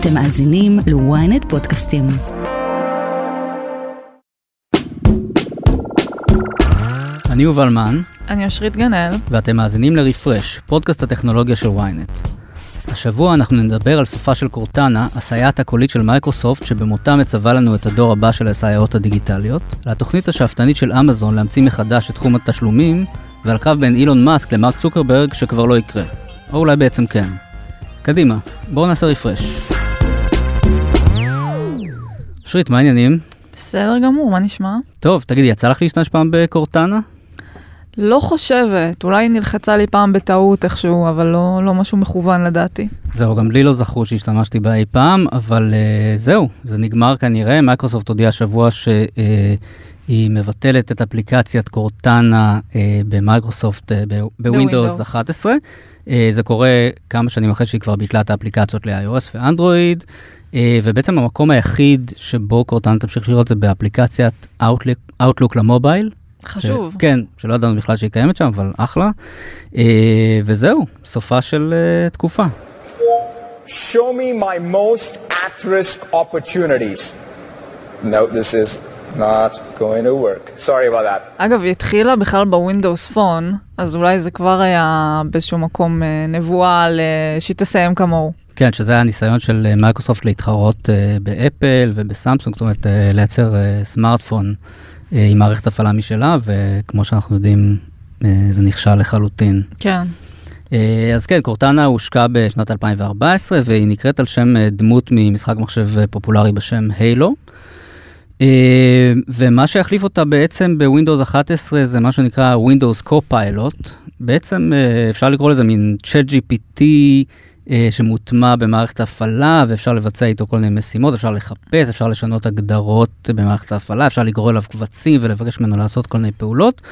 אתם מאזינים ל-ynet פודקאסטים. אני יובל מן, אני אושרית גנאל. ואתם מאזינים ל Refresh, פודקאסט הטכנולוגיה של ynet. השבוע אנחנו נדבר על סופה של קורטנה, הסייעת הקולית של מייקרוסופט, שבמותה מצווה לנו את הדור הבא של הסייעות הדיגיטליות, על התוכנית השאפתנית של אמזון להמציא מחדש את תחום התשלומים, ועל קרב בין אילון מאסק למרק צוקרברג שכבר לא יקרה. או אולי בעצם כן. קדימה, בואו נעשה רפרש. אושרית, מה העניינים? בסדר גמור, מה נשמע? טוב, תגידי, יצא לך להשתמש פעם בקורטנה? לא חושבת, אולי נלחצה לי פעם בטעות איכשהו, אבל לא, לא משהו מכוון לדעתי. זהו, גם לי לא זכרו שהשתמשתי בה אי פעם, אבל uh, זהו, זה נגמר כנראה. מייקרוסופט הודיע השבוע שהיא uh, מבטלת את אפליקציית קורטנה uh, במייקרוסופט uh, בווינדוס 11. Uh, זה קורה כמה שנים אחרי שהיא כבר ביטלה את האפליקציות ל-iOS ואנדרואיד, uh, ובעצם המקום היחיד שבו קורטנה תמשיך לראות זה באפליקציית Outlook, Outlook למובייל. חשוב. ש... כן, שלא ידענו בכלל שהיא קיימת שם, אבל אחלה. Uh, וזהו, סופה של uh, תקופה. Show me my most at-risk opportunities. No, this is not going to work. Sorry about that. אגב, היא התחילה בכלל ב Windows Phone, אז אולי זה כבר היה באיזשהו מקום אה, נבואה שהיא תסיים כמוהו. כן, שזה היה ניסיון של אה, מייקרוסופט להתחרות uh, באפל ובסמסונג, זאת אומרת, לייצר סמארטפון עם מערכת הפעלה משלה, וכמו שאנחנו יודעים, זה נכשל לחלוטין. כן. אה, אז כן, קורטנה הושקה בשנת 2014 והיא נקראת על שם אה, דמות ממשחק מחשב אה, פופולרי בשם Halo. ומה שיחליף אותה בעצם בווינדוס 11 זה מה שנקרא Windows Co-Pilot. בעצם אפשר לקרוא לזה מין chat GPT שמוטמע במערכת הפעלה ואפשר לבצע איתו כל מיני משימות, אפשר לחפש, אפשר לשנות הגדרות במערכת ההפעלה, אפשר לגרור אליו קבצים ולבקש ממנו לעשות כל מיני פעולות.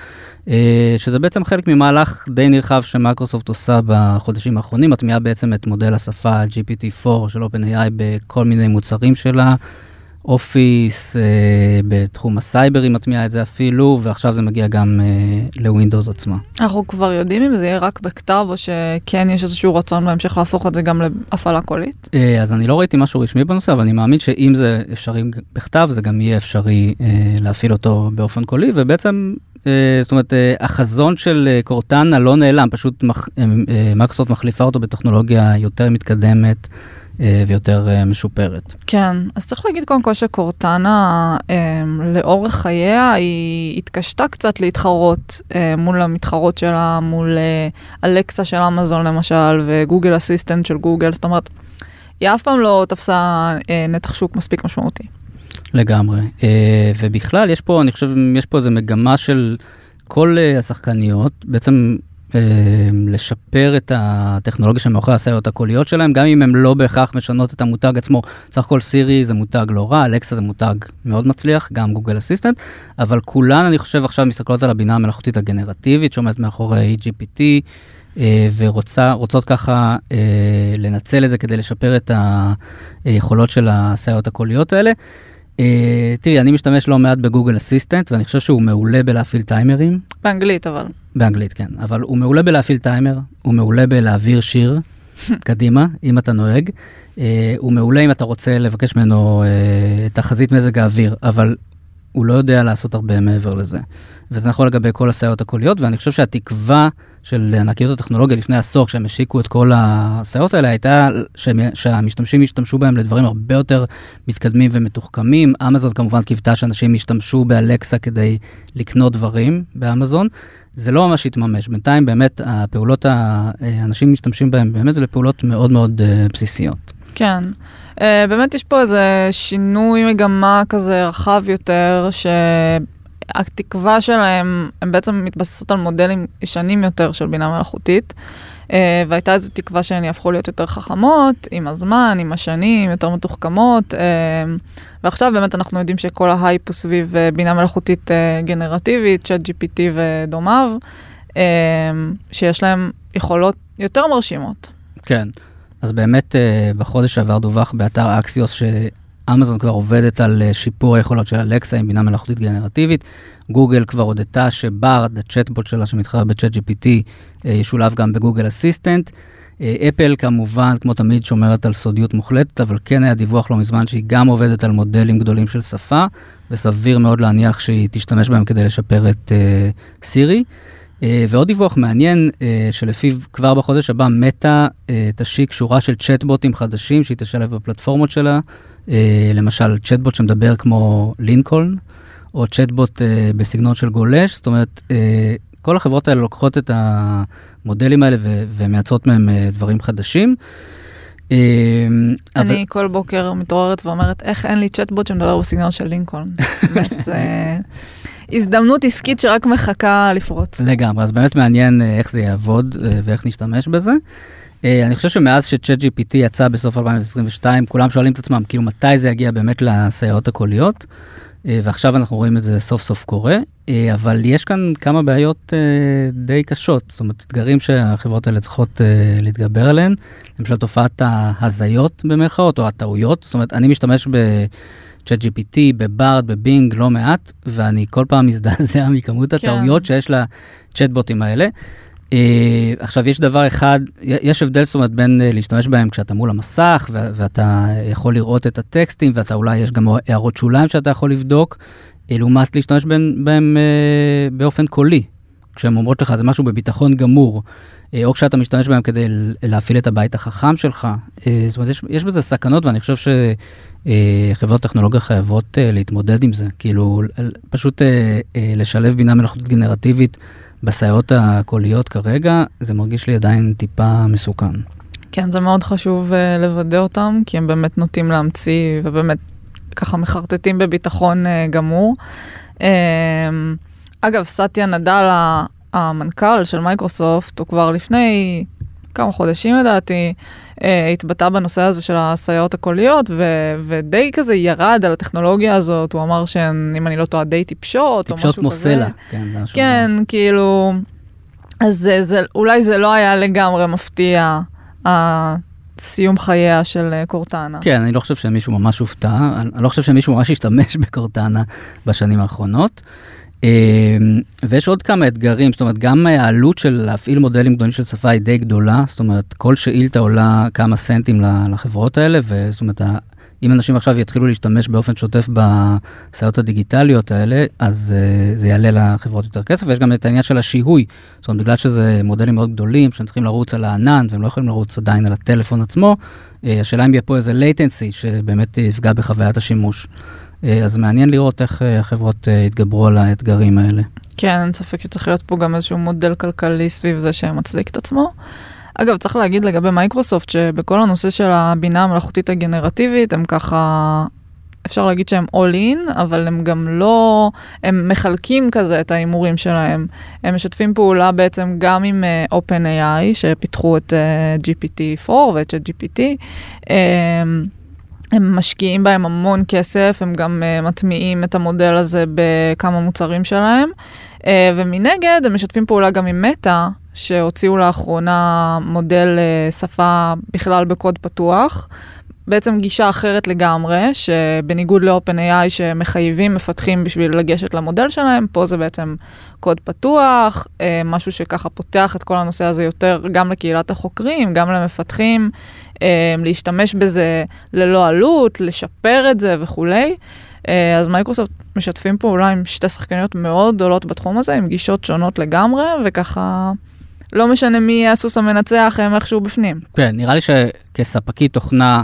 אה, שזה בעצם חלק ממהלך די נרחב שמייקרוסופט עושה בחודשים האחרונים, מטמיעה בעצם את מודל השפה GPT-4 של OpenAI בכל מיני מוצרים שלה, Office, אה, בתחום הסייבר היא מטמיעה את זה אפילו, ועכשיו זה מגיע גם אה, לווינדוס עצמה. אנחנו כבר יודעים אם זה יהיה רק בכתב, או שכן יש איזשהו רצון בהמשך להפוך את זה גם להפעלה קולית? אה, אז אני לא ראיתי משהו רשמי בנושא, אבל אני מאמין שאם זה אפשרי בכתב, זה גם יהיה אפשרי אה, להפעיל אותו באופן קולי, ובעצם אה, זאת אומרת, אה, החזון של אה, קורטנה לא נעלם, פשוט מייקרוסופט מחליפה אותו בטכנולוגיה יותר מתקדמת. ויותר משופרת. כן, אז צריך להגיד קודם כל שקורטנה לאורך חייה היא התקשתה קצת להתחרות מול המתחרות שלה, מול אלקסה של אמזון למשל וגוגל אסיסטנט של גוגל, זאת אומרת, היא אף פעם לא תפסה נתח שוק מספיק משמעותי. לגמרי. אה, ובכלל, יש פה, אני חושב, יש פה איזה מגמה של כל אה, השחקניות, בעצם אה, לשפר את הטכנולוגיה שמאחורי הסייעות הקוליות שלהם, גם אם הן לא בהכרח משנות את המותג עצמו. סך הכל סירי זה מותג לא רע, אלקסה זה מותג מאוד מצליח, גם גוגל אסיסטנט, אבל כולן, אני חושב, עכשיו מסתכלות על הבינה המלאכותית הגנרטיבית שעומדת מאחורי GPT. ורוצות ככה לנצל את זה כדי לשפר את היכולות של הסייעות הקוליות האלה. Uh, תראי, אני משתמש לא מעט בגוגל אסיסטנט, ואני חושב שהוא מעולה בלהפעיל טיימרים. באנגלית אבל. באנגלית, כן. אבל הוא מעולה בלהפעיל טיימר, הוא מעולה בלהעביר שיר קדימה, אם אתה נוהג. Uh, הוא מעולה אם אתה רוצה לבקש ממנו uh, תחזית מזג האוויר, אבל הוא לא יודע לעשות הרבה מעבר לזה. וזה נכון לגבי כל הסייעות הקוליות, ואני חושב שהתקווה של ענקיות הטכנולוגיה לפני עשור, כשהם השיקו את כל הסייעות האלה, הייתה שהמשתמשים ישתמשו בהם לדברים הרבה יותר מתקדמים ומתוחכמים. אמזון כמובן קיוותה שאנשים ישתמשו באלקסה כדי לקנות דברים באמזון. זה לא ממש התממש. בינתיים באמת הפעולות, האנשים משתמשים בהם באמת לפעולות מאוד מאוד אה, בסיסיות. כן. Uh, באמת יש פה איזה שינוי מגמה כזה רחב יותר, ש... התקווה שלהם, הם בעצם מתבססות על מודלים ישנים יותר של בינה מלאכותית, uh, והייתה איזו תקווה שהן יהפכו להיות יותר חכמות, עם הזמן, עם השנים, יותר מתוחכמות, uh, ועכשיו באמת אנחנו יודעים שכל ההייפ הוא סביב uh, בינה מלאכותית uh, גנרטיבית, צ'אט GPT ודומיו, uh, שיש להם יכולות יותר מרשימות. כן, אז באמת uh, בחודש שעבר דווח באתר אקסיוס ש... אמזון כבר עובדת על אה, שיפור היכולות של אלקסה עם בינה מלאכותית גנרטיבית. גוגל כבר הודתה שבארד, הצ'טבוט שלה שמתחרה בצ'אט GPT, אה, ישולב גם בגוגל אסיסטנט. אה, אפל כמובן, כמו תמיד, שומרת על סודיות מוחלטת, אבל כן היה דיווח לא מזמן שהיא גם עובדת על מודלים גדולים של שפה, וסביר מאוד להניח שהיא תשתמש בהם כדי לשפר את uh, סירי. Uh, ועוד דיווח מעניין, uh, שלפיו כבר בחודש הבא מטא uh, תשיק שורה של צ'טבוטים חדשים שהיא תשלב בפלטפורמות שלה, למשל צ'טבוט שמדבר כמו לינקולן, או צ'טבוט בסגנון של גולש, זאת אומרת, כל החברות האלה לוקחות את המודלים האלה ומייצרות מהם דברים חדשים. אבל- אני כל בוקר מתעוררת ואומרת, איך אין לי צ'טבוט שמדבר בסגנון של לינקולן. הזדמנות עסקית שרק מחכה לפרוץ. לגמרי, אז באמת מעניין אה, איך זה יעבוד אה, ואיך נשתמש בזה. אה, אני חושב שמאז שצ'אט GPT יצא בסוף 2022, כולם שואלים את עצמם, כאילו מתי זה יגיע באמת לסייעות הקוליות, ועכשיו אנחנו רואים את זה סוף סוף קורה, אה, אבל יש כאן כמה בעיות אה, די קשות, זאת אומרת, אתגרים שהחברות האלה צריכות אה, להתגבר עליהן, למשל תופעת ההזיות במרכאות, או הטעויות, זאת אומרת, אני משתמש ב... צ'אט GPT, בבארד, בבינג, לא מעט, ואני כל פעם מזדעזע מכמות כן. הטעויות שיש לצ'טבוטים האלה. Uh, עכשיו יש דבר אחד, יש הבדל זאת אומרת בין uh, להשתמש בהם כשאתה מול המסך ואתה יכול לראות את הטקסטים ואתה אולי יש גם הערות שוליים שאתה יכול לבדוק, uh, לעומת להשתמש בהם, uh, באופן קולי, כשהן אומרות לך זה משהו בביטחון גמור, או כשאתה משתמש בהם כדי להפעיל את הבית החכם שלך, uh, זאת אומרת יש, יש בזה סכנות ואני חושב שחברות טכנולוגיה חייבות להתמודד עם זה, כאילו פשוט לשלב בינה מלאכותית גנרטיבית. בסייעות הקוליות כרגע, זה מרגיש לי עדיין טיפה מסוכן. כן, זה מאוד חשוב לוודא אותם, כי הם באמת נוטים להמציא, ובאמת ככה מחרטטים בביטחון גמור. אגב, סטיה נדל, ה- המנכ"ל של מייקרוסופט, הוא כבר לפני כמה חודשים לדעתי, uh, התבטא בנושא הזה של הסייעות הקוליות, ו- ודי כזה ירד על הטכנולוגיה הזאת, הוא אמר שהן, אם אני לא טועה, די טיפשות, או משהו טיפשות כזה. כמו סלע. כן, זה משהו כן, כאילו, אז זה, זה, אולי זה לא היה לגמרי מפתיע, הסיום חייה של אה, קורטנה. כן, אני לא חושב שמישהו ממש הופתע, אני לא חושב שמישהו ממש השתמש בקורטנה בשנים האחרונות. אה, ויש עוד כמה אתגרים, זאת אומרת, גם העלות של להפעיל מודלים גדולים של שפה היא די גדולה, זאת אומרת, כל שאילתה עולה כמה סנטים לחברות האלה, וזאת אומרת, אם אנשים עכשיו יתחילו להשתמש באופן שוטף בסייעות הדיגיטליות האלה, אז uh, זה יעלה לחברות יותר כסף, ויש גם את העניין של השיהוי, זאת אומרת, בגלל שזה מודלים מאוד גדולים, שהם צריכים לרוץ על הענן, והם לא יכולים לרוץ עדיין על הטלפון עצמו, uh, השאלה אם יהיה פה איזה latency שבאמת יפגע בחוויית השימוש. Uh, אז מעניין לראות איך uh, החברות uh, יתגברו על האתגרים האלה. כן, אין ספק שצריך להיות פה גם איזשהו מודל כלכלי סביב זה שמצדיק את עצמו. אגב, צריך להגיד לגבי מייקרוסופט, שבכל הנושא של הבינה המלאכותית הגנרטיבית, הם ככה, אפשר להגיד שהם all in, אבל הם גם לא, הם מחלקים כזה את ההימורים שלהם. הם משתפים פעולה בעצם גם עם uh, OpenAI, שפיתחו את uh, GPT-4 ואת GPT. Um, הם משקיעים בהם המון כסף, הם גם uh, מטמיעים את המודל הזה בכמה מוצרים שלהם. Uh, ומנגד, הם משתפים פעולה גם עם מטא, שהוציאו לאחרונה מודל uh, שפה בכלל בקוד פתוח. בעצם גישה אחרת לגמרי, שבניגוד ל-OpenAI שמחייבים מפתחים בשביל לגשת למודל שלהם, פה זה בעצם קוד פתוח, אה, משהו שככה פותח את כל הנושא הזה יותר גם לקהילת החוקרים, גם למפתחים, אה, להשתמש בזה ללא עלות, לשפר את זה וכולי. אה, אז מייקרוסופט משתפים פעולה עם שתי שחקניות מאוד גדולות בתחום הזה, עם גישות שונות לגמרי, וככה לא משנה מי יהיה הסוס המנצח, הם איכשהו בפנים. כן, נראה לי שכספקית תוכנה,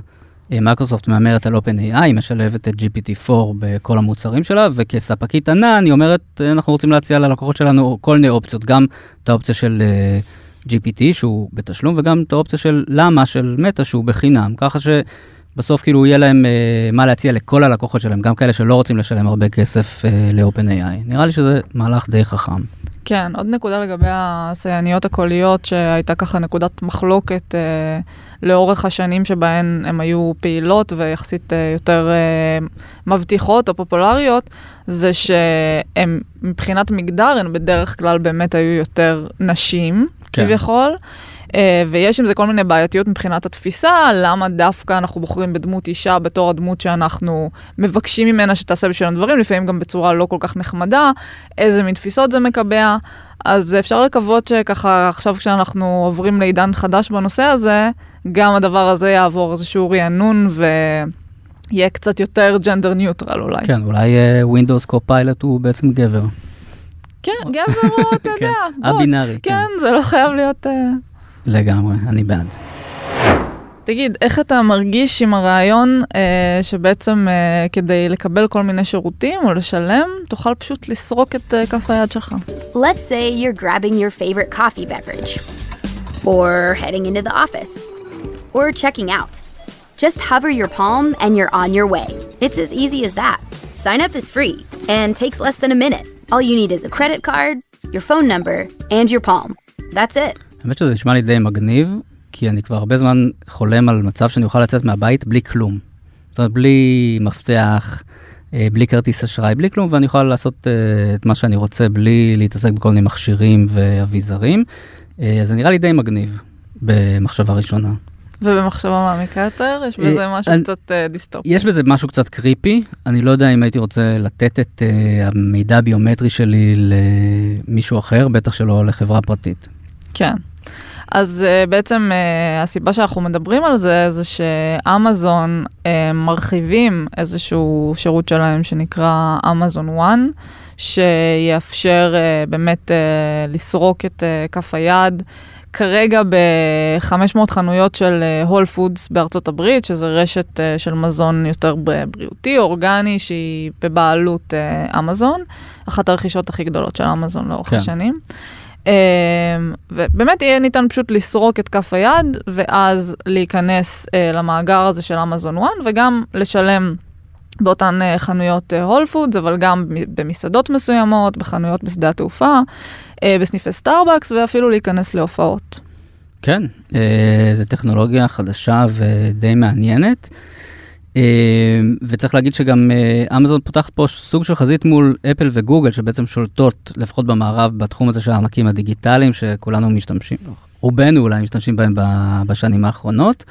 מייקרוסופט מהמרת על OpenAI, היא משלבת את GPT-4 בכל המוצרים שלה, וכספקית ענן היא אומרת, אה, אנחנו רוצים להציע ללקוחות שלנו כל מיני אופציות, גם את האופציה של אה, GPT שהוא בתשלום, וגם את האופציה של למה של מטא שהוא בחינם, ככה שבסוף כאילו יהיה להם אה, מה להציע לכל הלקוחות שלהם, גם כאלה שלא רוצים לשלם הרבה כסף אה, ל-OpenAI. נראה לי שזה מהלך די חכם. כן, עוד נקודה לגבי השיאניות הקוליות, שהייתה ככה נקודת מחלוקת אה, לאורך השנים שבהן הן היו פעילות ויחסית אה, יותר אה, מבטיחות או פופולריות, זה שהן מבחינת מגדר, הן בדרך כלל באמת היו יותר נשים, כן. כביכול. אה, ויש עם זה כל מיני בעייתיות מבחינת התפיסה, למה דווקא אנחנו בוחרים בדמות אישה בתור הדמות שאנחנו מבקשים ממנה שתעשה בשבילנו דברים, לפעמים גם בצורה לא כל כך נחמדה, איזה מין תפיסות זה מקבע. אז אפשר לקוות שככה עכשיו כשאנחנו עוברים לעידן חדש בנושא הזה, גם הדבר הזה יעבור איזשהו רענון ויהיה קצת יותר ג'נדר ניוטרל אולי. כן, אולי Windows Copilot הוא בעצם גבר. כן, גבר או אתה כן, יודע, בוט. הבינארי, כן. כן, זה לא חייב להיות... אה, לגמרי, אני בעד. תגיד, איך אתה מרגיש עם הרעיון אה, שבעצם אה, כדי לקבל כל מיני שירותים או לשלם, תוכל פשוט לסרוק את אה, כף היד שלך? Let's say you're grabbing your favorite coffee beverage, or heading into the office, or checking out. Just hover your palm and you're on your way. It's as easy as that. Sign up is free and takes less than a minute. All you need is a credit card, your phone number, and your palm. That's it. האמת שזה נשמע לי די מגניב, כי אני כבר הרבה זמן חולם על מצב שאני אוכל לצאת מהבית בלי כלום. זאת אומרת, בלי מפתח, אה, בלי כרטיס אשראי, בלי כלום, ואני יכול לעשות אה, את מה שאני רוצה בלי להתעסק בכל מיני מכשירים ואביזרים. אה, אז זה נראה לי די מגניב במחשבה ראשונה. ובמחשבה מעמיקה יותר, יש בזה משהו אני- קצת דיסטופי. יש בזה משהו קצת קריפי, אני לא יודע אם הייתי רוצה לתת את המידע הביומטרי שלי למישהו אחר, בטח שלא לחברה פרטית. כן. אז uh, בעצם uh, הסיבה שאנחנו מדברים על זה, זה שאמזון uh, מרחיבים איזשהו שירות שלהם שנקרא אמזון וואן, שיאפשר uh, באמת uh, לסרוק את uh, כף היד. כרגע ב-500 חנויות של הול פודס בארצות הברית, שזה רשת uh, של מזון יותר בריאותי, אורגני, שהיא בבעלות uh, אמזון, אחת הרכישות הכי גדולות של אמזון לאורך כן. השנים. Um, ובאמת יהיה ניתן פשוט לסרוק את כף היד ואז להיכנס uh, למאגר הזה של אמזון וואן וגם לשלם באותן uh, חנויות הול uh, פודס אבל גם במסעדות מסוימות, בחנויות בשדה התעופה, בסניפי סטארבקס ואפילו להיכנס להופעות. כן, אה, זו טכנולוגיה חדשה ודי מעניינת. אה, וצריך להגיד שגם אה, אמזון פותחת פה סוג של חזית מול אפל וגוגל שבעצם שולטות לפחות במערב בתחום הזה של הארנקים הדיגיטליים שכולנו משתמשים, רובנו אולי משתמשים בהם בשנים האחרונות.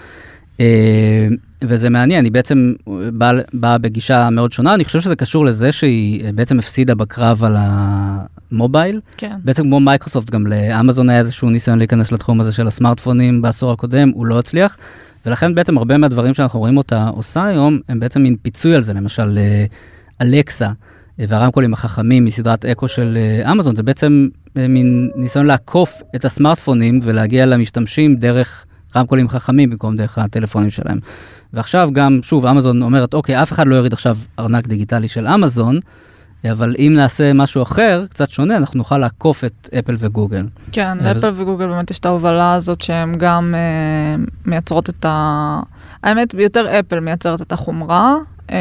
אה, וזה מעניין, היא בעצם באה באה בגישה מאוד שונה, אני חושב שזה קשור לזה שהיא בעצם הפסידה בקרב על המובייל. כן. בעצם כמו מייקרוסופט, גם לאמזון היה איזשהו ניסיון להיכנס לתחום הזה של הסמארטפונים בעשור הקודם, הוא לא הצליח, ולכן בעצם הרבה מהדברים שאנחנו רואים אותה עושה היום, הם בעצם מין פיצוי על זה, למשל אה, אלקסה אה, והרמקולים החכמים מסדרת אקו של אה, אמזון, זה בעצם מין ניסיון לעקוף את הסמארטפונים ולהגיע למשתמשים דרך רמקולים חכמים במקום דרך הטלפונים שלהם. ועכשיו גם, שוב, אמזון אומרת, אוקיי, אף אחד לא יוריד עכשיו ארנק דיגיטלי של אמזון, אבל אם נעשה משהו אחר, קצת שונה, אנחנו נוכל לעקוף את אפל וגוגל. כן, לאפל וגוגל באמת יש את ההובלה הזאת שהן גם אה, מייצרות את ה... האמת, יותר אפל מייצרת את החומרה, אה,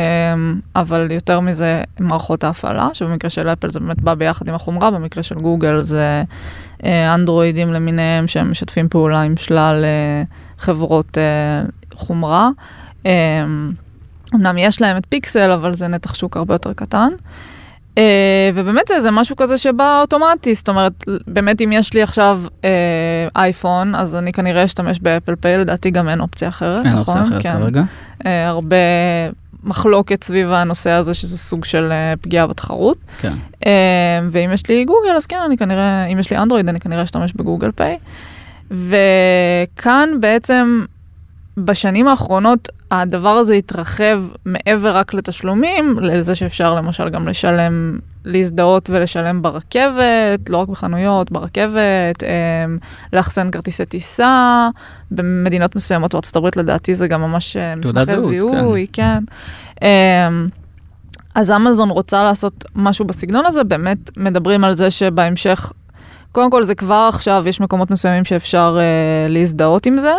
אבל יותר מזה מערכות ההפעלה, שבמקרה של אפל זה באמת בא ביחד עם החומרה, במקרה של גוגל זה אה, אנדרואידים למיניהם שהם משתפים פעולה עם שלל אה, חברות אה, חומרה. אה, אמנם יש להם את פיקסל, אבל זה נתח שוק הרבה יותר קטן. Uh, ובאמת זה, זה משהו כזה שבא אוטומטי, זאת אומרת, באמת אם יש לי עכשיו uh, אייפון, אז אני כנראה אשתמש באפל פיי, לדעתי גם אין אופציה אחרת, אין נכון? אופציה אחרת כן. כרגע. Uh, הרבה מחלוקת סביב הנושא הזה, שזה סוג של uh, פגיעה בתחרות. כן. Uh, ואם יש לי גוגל, אז כן, אני כנראה, אם יש לי אנדרואיד, אני כנראה אשתמש בגוגל פיי. וכאן בעצם בשנים האחרונות הדבר הזה התרחב מעבר רק לתשלומים, לזה שאפשר למשל גם לשלם, להזדהות ולשלם ברכבת, לא רק בחנויות, ברכבת, אמ, לאחסן כרטיסי טיסה, במדינות מסוימות בארצות הברית לדעתי זה גם ממש אה, מסמכי זיהוי, כן. אמ, אז אמזון רוצה לעשות משהו בסגנון הזה, באמת מדברים על זה שבהמשך, קודם כל זה כבר עכשיו, יש מקומות מסוימים שאפשר uh, להזדהות עם זה,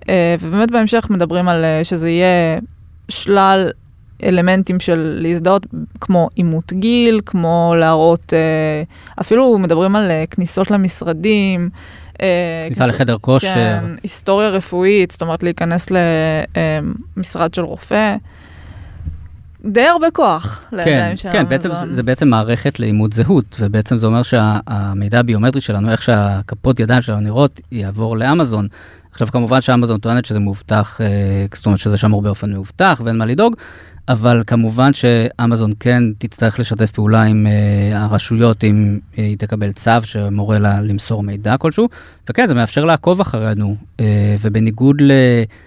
uh, ובאמת בהמשך מדברים על uh, שזה יהיה שלל אלמנטים של להזדהות, כמו אימות גיל, כמו להראות, uh, אפילו מדברים על uh, כניסות למשרדים. כניסה לחדר כושר. כן, היסטוריה רפואית, זאת אומרת להיכנס למשרד של רופא. די הרבה כוח כן, לידיים של כן, בעצם אמזון. זה, זה בעצם מערכת לאימות זהות, ובעצם זה אומר שהמידע הביומטרי שלנו, איך שהכפות ידיים שלנו נראות, יעבור לאמזון. עכשיו כמובן שאמזון טוענת שזה מאובטח, אה, זאת אומרת שזה שמור באופן מאובטח ואין מה לדאוג, אבל כמובן שאמזון כן תצטרך לשתף פעולה עם אה, הרשויות אם אה, היא תקבל צו שמורה לה למסור מידע כלשהו, וכן זה מאפשר לעקוב אחרינו, אה, ובניגוד ל...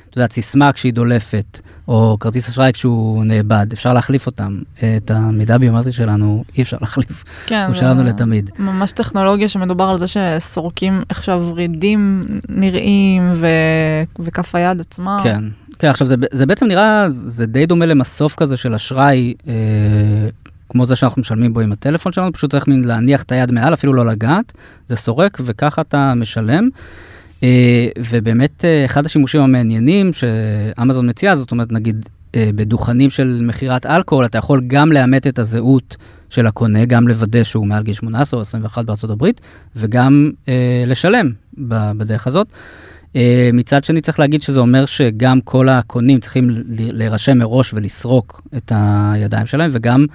את יודעת, סיסמה כשהיא דולפת, או כרטיס אשראי כשהוא נאבד, אפשר להחליף אותם. את המידע הביומטרי שלנו אי אפשר להחליף, כן, הוא שלנו לתמיד. ממש טכנולוגיה שמדובר על זה שסורקים איך שהוורידים נראים ו... וכף היד עצמה. כן, כן, עכשיו זה, זה בעצם נראה, זה די דומה למסוף כזה של אשראי, אה, כמו זה שאנחנו משלמים בו עם הטלפון שלנו, פשוט צריך מין להניח את היד מעל, אפילו לא לגעת, זה סורק וככה אתה משלם. אה, ובאמת אה, אחד השימושים המעניינים שאמזון מציעה, זאת אומרת נגיד אה, בדוכנים של מכירת אלכוהול, אתה יכול גם לאמת את הזהות של הקונה, גם לוודא שהוא מעל גיל 18 או 21 בארצות הברית, וגם אה, לשלם בדרך הזאת. אה, מצד שני צריך להגיד שזה אומר שגם כל הקונים צריכים להירשם מראש ולסרוק את הידיים שלהם, וגם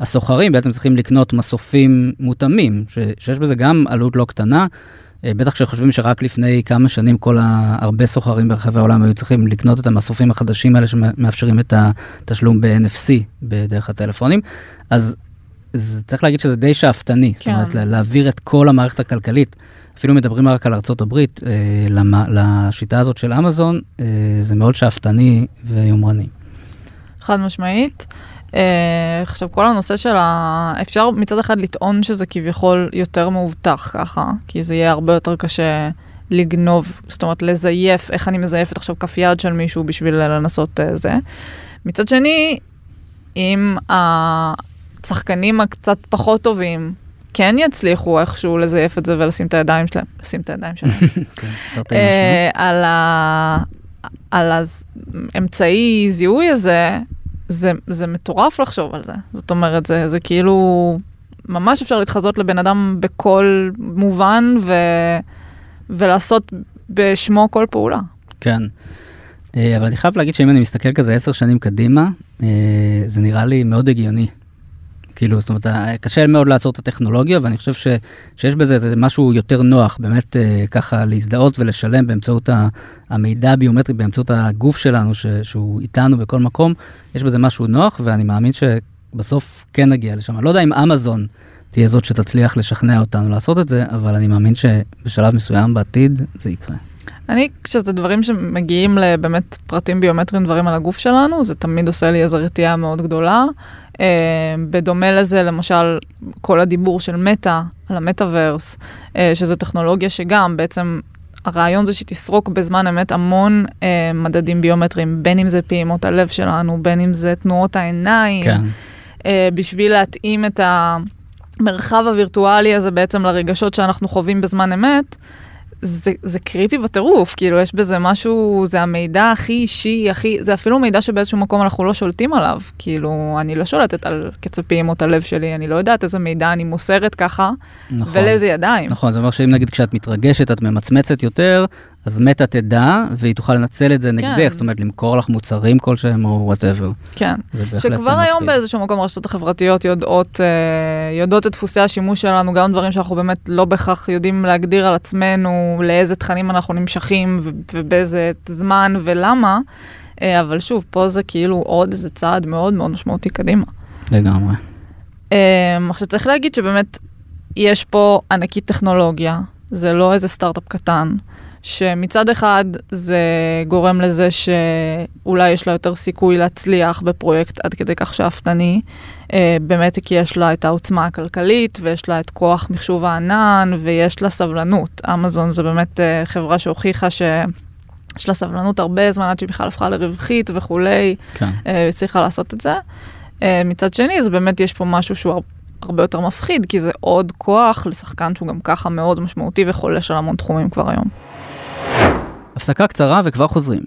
הסוחרים בעצם צריכים לקנות מסופים מותאמים, ש- שיש בזה גם עלות לא קטנה. אה, בטח כשחושבים שרק לפני כמה שנים כל. הרבה סוחרים ברחבי העולם היו צריכים לקנות את המסופים החדשים האלה שמאפשרים את התשלום ב-NFC בדרך הטלפונים, אז זה צריך להגיד שזה די שאפתני, זאת כן. אומרת לה- להעביר את כל המערכת הכלכלית, אפילו מדברים רק על ארצות הברית, אה, למה, לשיטה הזאת של אמזון, אה, זה מאוד שאפתני ויומרני. חד משמעית. אה, עכשיו כל הנושא של ה... אפשר מצד אחד לטעון שזה כביכול יותר מאובטח ככה, כי זה יהיה הרבה יותר קשה לגנוב, זאת אומרת לזייף, איך אני מזייפת עכשיו כף יד של מישהו בשביל לנסות אה, זה. מצד שני, אם השחקנים הקצת פחות טובים כן יצליחו איכשהו לזייף את זה ולשים את הידיים שלהם, לשים את הידיים שלהם. כן. אה, על, ה... על האמצעי זיהוי הזה, זה, זה מטורף לחשוב על זה. זאת אומרת, זה, זה כאילו, ממש אפשר להתחזות לבן אדם בכל מובן ו... ולעשות בשמו כל פעולה. כן. אה, אבל אני חייב להגיד שאם אני מסתכל כזה עשר שנים קדימה, אה, זה נראה לי מאוד הגיוני. כאילו, זאת אומרת, אה, קשה מאוד לעצור את הטכנולוגיה, ואני חושב ש, שיש בזה איזה משהו יותר נוח, באמת אה, ככה להזדהות ולשלם באמצעות המידע הביומטרי, באמצעות הגוף שלנו, ש, שהוא איתנו בכל מקום, יש בזה משהו נוח, ואני מאמין שבסוף כן נגיע לשם. אני לא יודע אם אמזון תהיה זאת שתצליח לשכנע אותנו לעשות את זה, אבל אני מאמין שבשלב מסוים בעתיד זה יקרה. אני, כשזה דברים שמגיעים לבאמת פרטים ביומטריים, דברים על הגוף שלנו, זה תמיד עושה לי איזו רתיעה מאוד גדולה. Uh, בדומה לזה, למשל, כל הדיבור של מטא על המטאוורס, uh, שזו טכנולוגיה שגם בעצם הרעיון זה שתסרוק בזמן אמת המון uh, מדדים ביומטריים, בין אם זה פעימות הלב שלנו, בין אם זה תנועות העיניים, כן. uh, בשביל להתאים את המרחב הווירטואלי הזה בעצם לרגשות שאנחנו חווים בזמן אמת. זה, זה קריפי בטירוף, כאילו יש בזה משהו, זה המידע הכי אישי, הכי, זה אפילו מידע שבאיזשהו מקום אנחנו לא שולטים עליו, כאילו אני לא שולטת על קצב פעימות הלב שלי, אני לא יודעת איזה מידע אני מוסרת ככה, נכון. ולאיזה ידיים. נכון, זה אומר שאם נגיד כשאת מתרגשת את ממצמצת יותר, אז מטה תדע והיא תוכל לנצל את זה נגדך, זאת אומרת למכור לך מוצרים כלשהם או וואטאבר. כן. שכבר היום מפחיד. באיזשהו מקום הרשתות החברתיות יודעות, אה, יודעות את דפוסי השימוש שלנו, גם דברים שאנחנו באמת לא בהכרח יודעים להגדיר על עצמנו, לאיזה תכנים אנחנו נמשכים ובאיזה זמן ולמה, אה, אבל שוב, פה זה כאילו עוד איזה צעד מאוד מאוד משמעותי קדימה. לגמרי. אה, עכשיו צריך להגיד שבאמת יש פה ענקית טכנולוגיה, זה לא איזה סטארט-אפ קטן. שמצד אחד זה גורם לזה שאולי יש לה יותר סיכוי להצליח בפרויקט עד כדי כך שאפתני, אה, באמת כי יש לה את העוצמה הכלכלית ויש לה את כוח מחשוב הענן ויש לה סבלנות. אמזון זה באמת אה, חברה שהוכיחה ש... יש לה סבלנות הרבה זמן עד שהיא בכלל הפכה לרווחית וכולי, כן. אה, הצליחה לעשות את זה. מצד שני, זה באמת יש פה משהו שהוא הר- הרבה יותר מפחיד, כי זה עוד כוח לשחקן שהוא גם ככה מאוד משמעותי וחולש על המון תחומים כבר היום. הפסקה קצרה וכבר חוזרים.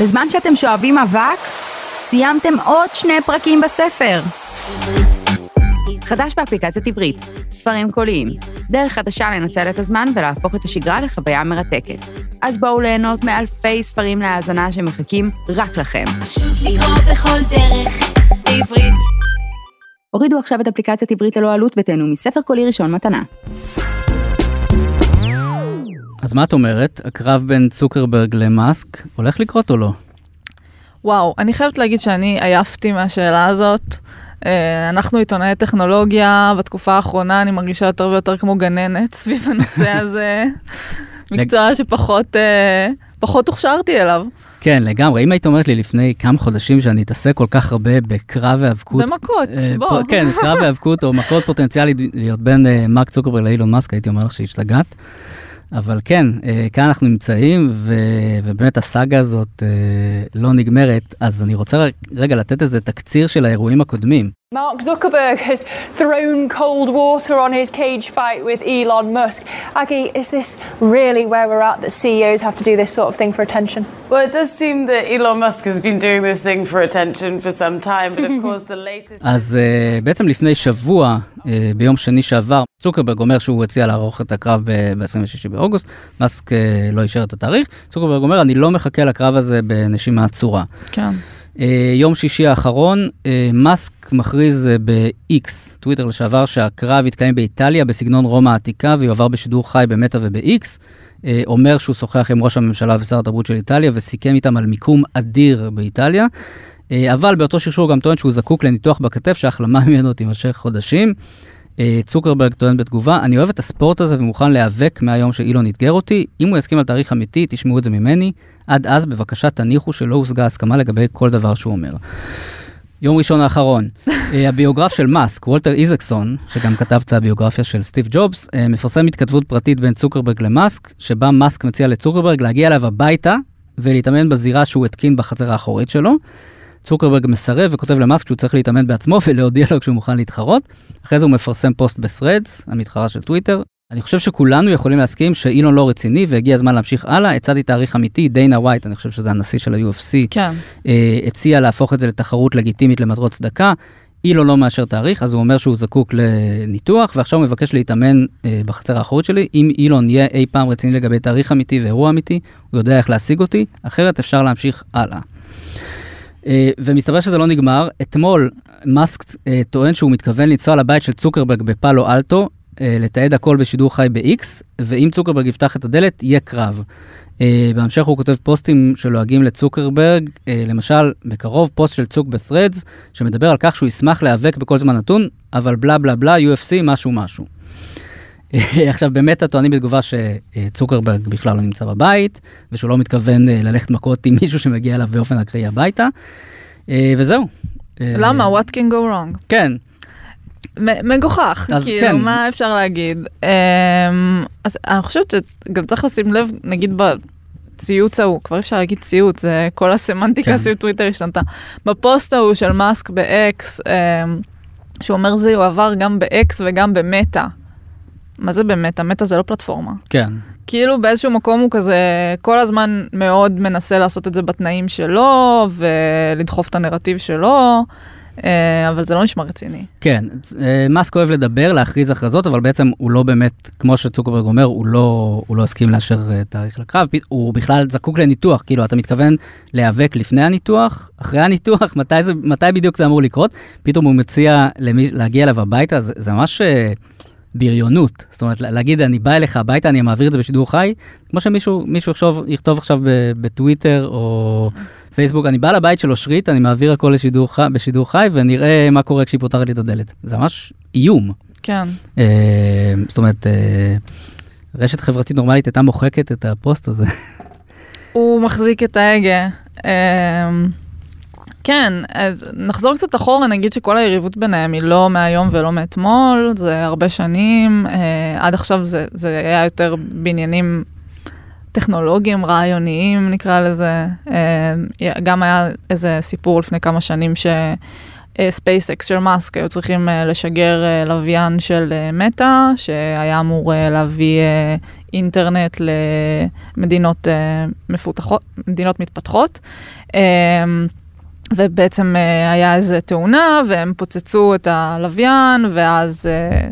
בזמן שאתם שואבים אבק, סיימתם עוד שני פרקים בספר. חדש באפליקציית עברית, ספרים קוליים, דרך חדשה לנצל את הזמן ולהפוך את השגרה לחוויה מרתקת. אז בואו ליהנות מאלפי ספרים להאזנה שמחכים רק לכם. לקרוא בכל דרך בעברית. הורידו עכשיו את אפליקציית עברית ללא עלות ותהנו מספר קולי ראשון מתנה. אז מה את אומרת? הקרב בין צוקרברג למאסק הולך לקרות או לא? וואו, אני חייבת להגיד שאני עייפתי מהשאלה הזאת. אה, אנחנו עיתונאי טכנולוגיה, בתקופה האחרונה אני מרגישה יותר ויותר כמו גננת סביב הנושא הזה. מקצוע שפחות אה, פחות הוכשרתי אליו. כן, לגמרי. אם היית אומרת לי לפני כמה חודשים שאני אתעסק כל כך הרבה בקרב והיאבקות... במכות, אה, בוא. כן, קרב והיאבקות או מכות פוטנציאלית להיות בין אה, מרק צוקרברג לאילון מאסק, הייתי אומר לך שהשתגעת. אבל כן, אה, כאן אנחנו נמצאים, ו- ובאמת הסאגה הזאת אה, לא נגמרת, אז אני רוצה רגע לתת איזה תקציר של האירועים הקודמים. Mark Zuckerberg has thrown cold water on his cage fight with Elon Musk. Aggie, is this really where we're at that CEOs have to do this sort of thing for attention? Well, it does seem that Elon Musk has been doing this thing for attention for some time, but of course the latest. אז uh, בעצם לפני שבוע, uh, ביום שני שעבר, צוקרברג אומר שהוא הציע לערוך את הקרב ב-26 באוגוסט, מאסק uh, לא אישר את התאריך, צוקרברג אומר אני לא מחכה לקרב הזה בנשימה עצורה. כן. Uh, יום שישי האחרון, uh, מאסק מכריז uh, ב-X, טוויטר לשעבר, שהקרב יתקיים באיטליה בסגנון רומא העתיקה ויועבר בשידור חי במטא וב-X. אומר שהוא שוחח עם ראש הממשלה ושר התרבות של איטליה וסיכם איתם על מיקום אדיר באיטליה. אה, אבל באותו שרשור גם טוען שהוא זקוק לניתוח בכתף שההחלמה ממנו תימשך חודשים. אה, צוקרברג טוען בתגובה, אני אוהב את הספורט הזה ומוכן להיאבק מהיום שאילון אתגר אותי. אם הוא יסכים על תאריך אמיתי, תשמעו את זה ממני. עד אז בבקשה תניחו שלא הושגה הסכמה לגבי כל דבר שהוא אומר. יום ראשון האחרון, אה, הביוגרף של מאסק, וולטר איזקסון, שגם כתב את הביוגרפיה של סטיב ג'ובס, אה, מפרסם התכתבות פרטית בין צוקרברג למאסק, שבה מאסק מציע לצוקרברג להגיע אליו הביתה ולהתאמן בזירה שהוא התקין בחצר האחורית שלו. צוקרברג מסרב וכותב למאסק שהוא צריך להתאמן בעצמו ולהודיע לו כשהוא מוכן להתחרות. אחרי זה הוא מפרסם פוסט ב-Threads, המתחרה של טוויטר. אני חושב שכולנו יכולים להסכים שאילון לא רציני והגיע הזמן להמשיך הלאה. הצעתי תאריך אמיתי, דיינה ווייט, אני חושב שזה הנשיא של ה-UFC, כן. אה, הציע להפוך את זה לתחרות לגיטימית למטרות צדקה. אילון לא מאשר תאריך, אז הוא אומר שהוא זקוק לניתוח, ועכשיו הוא מבקש להתאמן אה, בחצר האחורית שלי. אם אילון יהיה אי פעם רציני לגבי תאריך אמיתי ואירוע אמיתי, הוא יודע איך להשיג אותי, אחרת אפשר להמשיך הלאה. אה, ומסתבר שזה לא נגמר. אתמול מאסק אה, טוען שהוא מתכוון לנסוע לבית של צוקרברג בפאלו אלטו, אה, לתעד הכל בשידור חי ב-X, ואם צוקרברג יפתח את הדלת, יהיה קרב. בהמשך הוא כותב פוסטים שלועגים לצוקרברג, למשל, בקרוב פוסט של צוק ב-Threads, שמדבר על כך שהוא ישמח להיאבק בכל זמן נתון, אבל בלה בלה בלה, UFC, משהו משהו. אה, עכשיו באמת הטוענים בתגובה שצוקרברג בכלל לא נמצא בבית, ושהוא לא מתכוון אה, ללכת מכות עם מישהו שמגיע אליו באופן אקראי הביתה, אה, וזהו. אה, למה? What can go wrong? כן, מגוחך, כאילו, כן. מה אפשר להגיד? אמ, אז אני חושבת שגם צריך לשים לב, נגיד בציוץ ההוא, כבר אפשר להגיד ציוץ, זה כל הסמנטיקה כן. סביב טוויטר השתנתה. בפוסט ההוא של מאסק ב-X, אמ, שהוא אומר זה יועבר גם ב-X וגם במטא. מה זה במטא? מטא זה לא פלטפורמה. כן. כאילו באיזשהו מקום הוא כזה כל הזמן מאוד מנסה לעשות את זה בתנאים שלו ולדחוף את הנרטיב שלו, אה, אבל זה לא נשמע רציני. כן, אה, מאסק אוהב לדבר, להכריז הכרזות, אבל בעצם הוא לא באמת, כמו שצוקרברג אומר, הוא לא, הוא לא הסכים לאשר אה, תאריך לקרב, הוא בכלל זקוק לניתוח, כאילו אתה מתכוון להיאבק לפני הניתוח, אחרי הניתוח, מתי, זה, מתי בדיוק זה אמור לקרות, פתאום הוא מציע למי, להגיע אליו הביתה, זה, זה ממש בריונות, זאת אומרת לה- להגיד אני בא אליך הביתה, אני מעביר את זה בשידור חי, כמו שמישהו מישהו יחשוב, יכתוב עכשיו ב- בטוויטר או פייסבוק, אני בא לבית של אושרית, אני מעביר הכל לשידור חי, בשידור חי ונראה מה קורה כשהיא פותחת לי את הדלת. זה ממש איום. כן. אה, זאת אומרת, אה, רשת חברתית נורמלית הייתה מוחקת את הפוסט הזה. הוא מחזיק את ההגה. אמ, כן, אז נחזור קצת אחורה, נגיד שכל היריבות ביניהם היא לא מהיום ולא מאתמול, זה הרבה שנים, אה, עד עכשיו זה, זה היה יותר בעניינים טכנולוגיים, רעיוניים נקרא לזה. אה, גם היה איזה סיפור לפני כמה שנים ש... ספייסקס של מאסק היו צריכים אה, לשגר אה, לוויין של אה, מטא שהיה אמור אה, להביא אה, אינטרנט למדינות אה, מפותחות, מדינות מתפתחות. אה, ובעצם אה, היה איזה תאונה והם פוצצו את הלוויין ואז אה,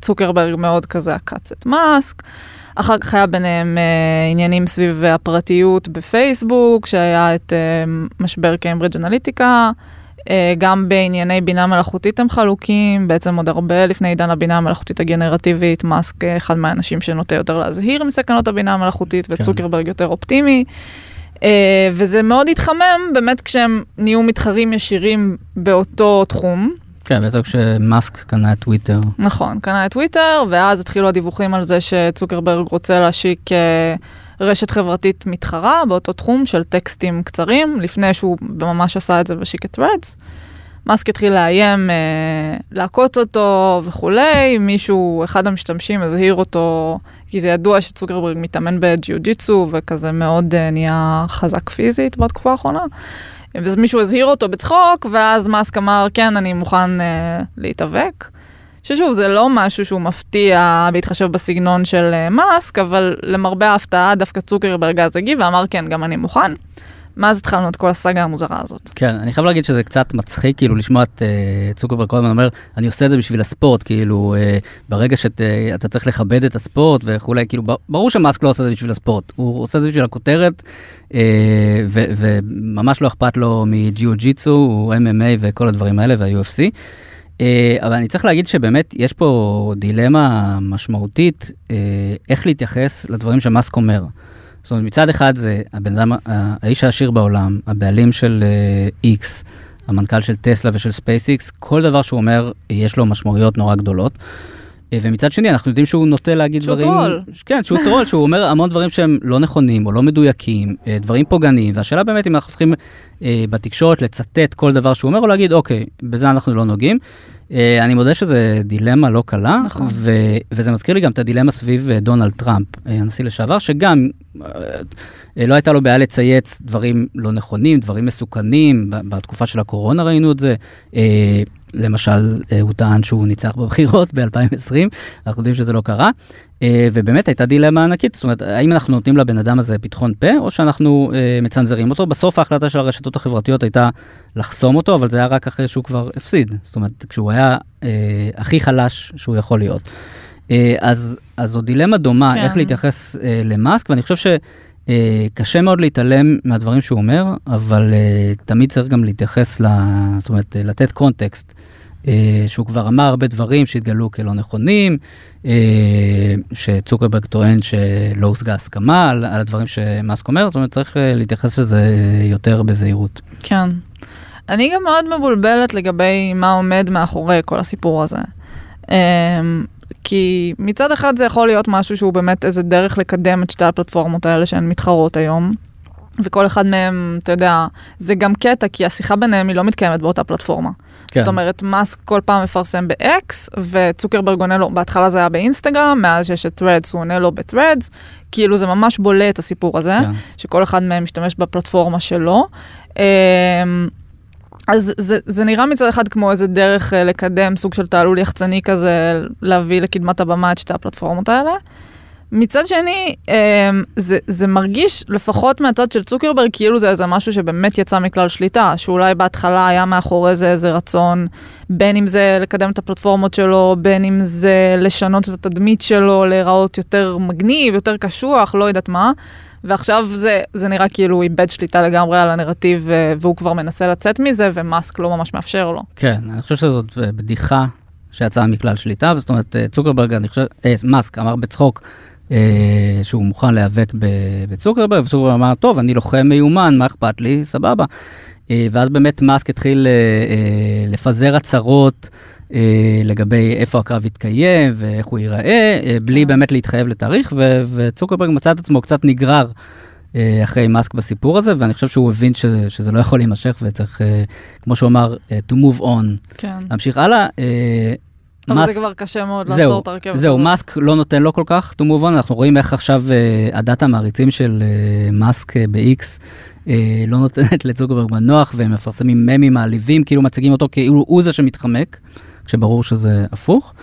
צוקרברג מאוד כזה עקץ את מאסק. אחר כך היה ביניהם אה, עניינים סביב הפרטיות בפייסבוק, שהיה את אה, משבר קיימברידג' אנליטיקה. אה, גם בענייני בינה מלאכותית הם חלוקים, בעצם עוד הרבה לפני עידן הבינה המלאכותית הגנרטיבית, מאסק אה, אחד מהאנשים שנוטה יותר להזהיר מסכנות הבינה המלאכותית, וצוקרברג יותר אופטימי. אה, וזה מאוד התחמם באמת כשהם נהיו מתחרים ישירים באותו תחום. כן, בעצם כשמאסק קנה את טוויטר. נכון, קנה את טוויטר, ואז התחילו הדיווחים על זה שצוקרברג רוצה להשיק אה, רשת חברתית מתחרה באותו תחום של טקסטים קצרים, לפני שהוא ממש עשה את זה והשיק את Threads. מאסק התחיל לאיים, אה, לעקוץ אותו וכולי, מישהו, אחד המשתמשים הזהיר אותו, כי זה ידוע שצוקרברג מתאמן בג'יוג'יצו וכזה מאוד אה, נהיה חזק פיזית בתקופה האחרונה. ואז מישהו הזהיר אותו בצחוק, ואז מאסק אמר, כן, אני מוכן אה, להתאבק. ששוב, זה לא משהו שהוא מפתיע בהתחשב בסגנון של אה, מאסק, אבל למרבה ההפתעה דווקא צוקרברג אז הגיב ואמר, כן, גם אני מוכן. מאז התחלנו את כל הסאגה המוזרה הזאת. כן, אני חייב להגיד שזה קצת מצחיק כאילו לשמוע את uh, צוקרברג כל הזמן אומר, אני עושה את זה בשביל הספורט, כאילו uh, ברגע שאתה uh, צריך לכבד את הספורט וכולי, כאילו ברור שמאסק לא עושה את זה בשביל הספורט, הוא עושה את זה בשביל הכותרת, uh, ו- וממש לא אכפת לו מג'יו ג'יצו, הוא MMA וכל הדברים האלה וה-UFC. Uh, אבל אני צריך להגיד שבאמת יש פה דילמה משמעותית uh, איך להתייחס לדברים שמאסק אומר. זאת אומרת, מצד אחד זה הבן אדם, האיש העשיר בעולם, הבעלים של איקס, uh, המנכ"ל של טסלה ושל ספייסאיקס, כל דבר שהוא אומר, יש לו משמעויות נורא גדולות. Uh, ומצד שני, אנחנו יודעים שהוא נוטה להגיד שהוא דברים... שהוא טרול. כן, שהוא טרול, שהוא אומר המון דברים שהם לא נכונים או לא מדויקים, uh, דברים פוגעניים, והשאלה באמת אם אנחנו צריכים uh, בתקשורת לצטט כל דבר שהוא אומר, או להגיד, אוקיי, בזה אנחנו לא נוגעים. Uh, אני מודה שזה דילמה לא קלה, נכון. ו- וזה מזכיר לי גם את הדילמה סביב uh, דונלד טראמפ, הנשיא לשעבר, שגם לא הייתה לו בעיה לצייץ דברים לא נכונים, דברים מסוכנים, בתקופה של הקורונה ראינו את זה. Uh, למשל, uh, הוא טען שהוא ניצח בבחירות ב-2020, אנחנו יודעים שזה לא קרה. ובאמת הייתה דילמה ענקית, זאת אומרת, האם אנחנו נותנים לבן אדם הזה פתחון פה, או שאנחנו מצנזרים אותו. בסוף ההחלטה של הרשתות החברתיות הייתה לחסום אותו, אבל זה היה רק אחרי שהוא כבר הפסיד. זאת אומרת, כשהוא היה uh, הכי חלש שהוא יכול להיות. אז, אז זו דילמה דומה, כן. איך להתייחס uh, למאסק, ואני חושב שקשה מאוד להתעלם מהדברים שהוא אומר, אבל uh, תמיד צריך גם להתייחס, ל, זאת אומרת, uh, לתת קונטקסט. שהוא כבר אמר הרבה דברים שהתגלו כלא נכונים, שצוקרברג טוען שלא הושגה הסכמה על, על הדברים שמאסק אומר, זאת אומרת צריך להתייחס לזה יותר בזהירות. כן. אני גם מאוד מבולבלת לגבי מה עומד מאחורי כל הסיפור הזה. אמ, כי מצד אחד זה יכול להיות משהו שהוא באמת איזה דרך לקדם את שתי הפלטפורמות האלה שהן מתחרות היום. וכל אחד מהם, אתה יודע, זה גם קטע, כי השיחה ביניהם היא לא מתקיימת באותה פלטפורמה. כן. זאת אומרת, מאסק כל פעם מפרסם ב-X, וצוקרברג עונה לו, בהתחלה זה היה באינסטגרם, מאז שיש את Threads הוא עונה לו ב-Threads, כאילו זה ממש בולט הסיפור הזה, כן. שכל אחד מהם משתמש בפלטפורמה שלו. אז זה, זה נראה מצד אחד כמו איזה דרך אה, לקדם סוג של תעלול יחצני כזה, להביא לקדמת הבמה את שתי הפלטפורמות האלה. מצד שני, אמ, זה, זה מרגיש, לפחות מהצד של צוקרברג, כאילו זה איזה משהו שבאמת יצא מכלל שליטה, שאולי בהתחלה היה מאחורי זה איזה רצון, בין אם זה לקדם את הפלטפורמות שלו, בין אם זה לשנות את התדמית שלו, להיראות יותר מגניב, יותר קשוח, לא יודעת מה. ועכשיו זה, זה נראה כאילו הוא איבד שליטה לגמרי על הנרטיב, והוא כבר מנסה לצאת מזה, ומאסק לא ממש מאפשר לו. כן, אני חושב שזאת אה, בדיחה שיצאה מכלל שליטה, זאת אומרת, אה, צוקרברג, אני חושב, אה, מאסק אמר בצחוק שהוא מוכן להיאבק בצוקרברג, וצוקרברג אמר, טוב, אני לוחם מיומן, מה אכפת לי, סבבה. אה, ואז באמת מאסק התחיל אה, אה, לפזר הצהרות. אה, לגבי איפה הקרב יתקיים ואיך הוא ייראה, אה, בלי באמת להתחייב לתאריך, ו- וצוקרברג מצא את עצמו קצת נגרר אה, אחרי מאסק בסיפור הזה, ואני חושב שהוא הבין שזה, שזה לא יכול להימשך וצריך, אה, כמו שהוא אמר, אה, to move on, כן. להמשיך הלאה. אבל מאסק- זה כבר קשה מאוד זהו, לעצור את הרכבת. זהו, הזאת. מאסק לא נותן לו כל כך to move on, אנחנו רואים איך עכשיו אה, עדת המעריצים של אה, מאסק אה, ב-X אה, לא נותנת לצוקרברג מנוח, והם מפרסמים ממים מעליבים, כאילו מציגים אותו כאילו הוא זה שמתחמק, כשברור שזה הפוך.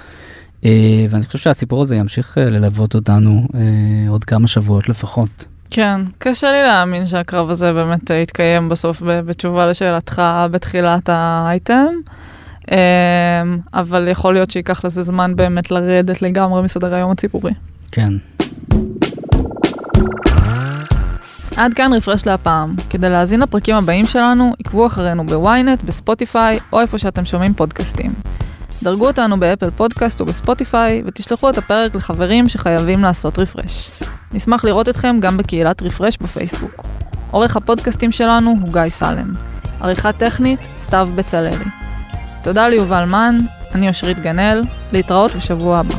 אה, ואני חושב שהסיפור הזה ימשיך אה, ללוות אותנו אה, עוד כמה שבועות לפחות. כן, קשה לי להאמין שהקרב הזה באמת יתקיים בסוף בתשובה לשאלתך בתחילת האייטם. אמ, אבל יכול להיות שייקח לזה זמן באמת לרדת לגמרי מסדר היום הציבורי. כן. עד כאן רפרש להפעם. כדי להאזין לפרקים הבאים שלנו, עקבו אחרינו בוויינט, בספוטיפיי, או איפה שאתם שומעים פודקאסטים. דרגו אותנו באפל פודקאסט או בספוטיפיי, ותשלחו את הפרק לחברים שחייבים לעשות רפרש. נשמח לראות אתכם גם בקהילת רפרש בפייסבוק. עורך הפודקאסטים שלנו הוא גיא סלם. עריכה טכנית, סתיו בצלאלי. תודה ליובל מן, אני אושרית גנאל, להתראות בשבוע הבא.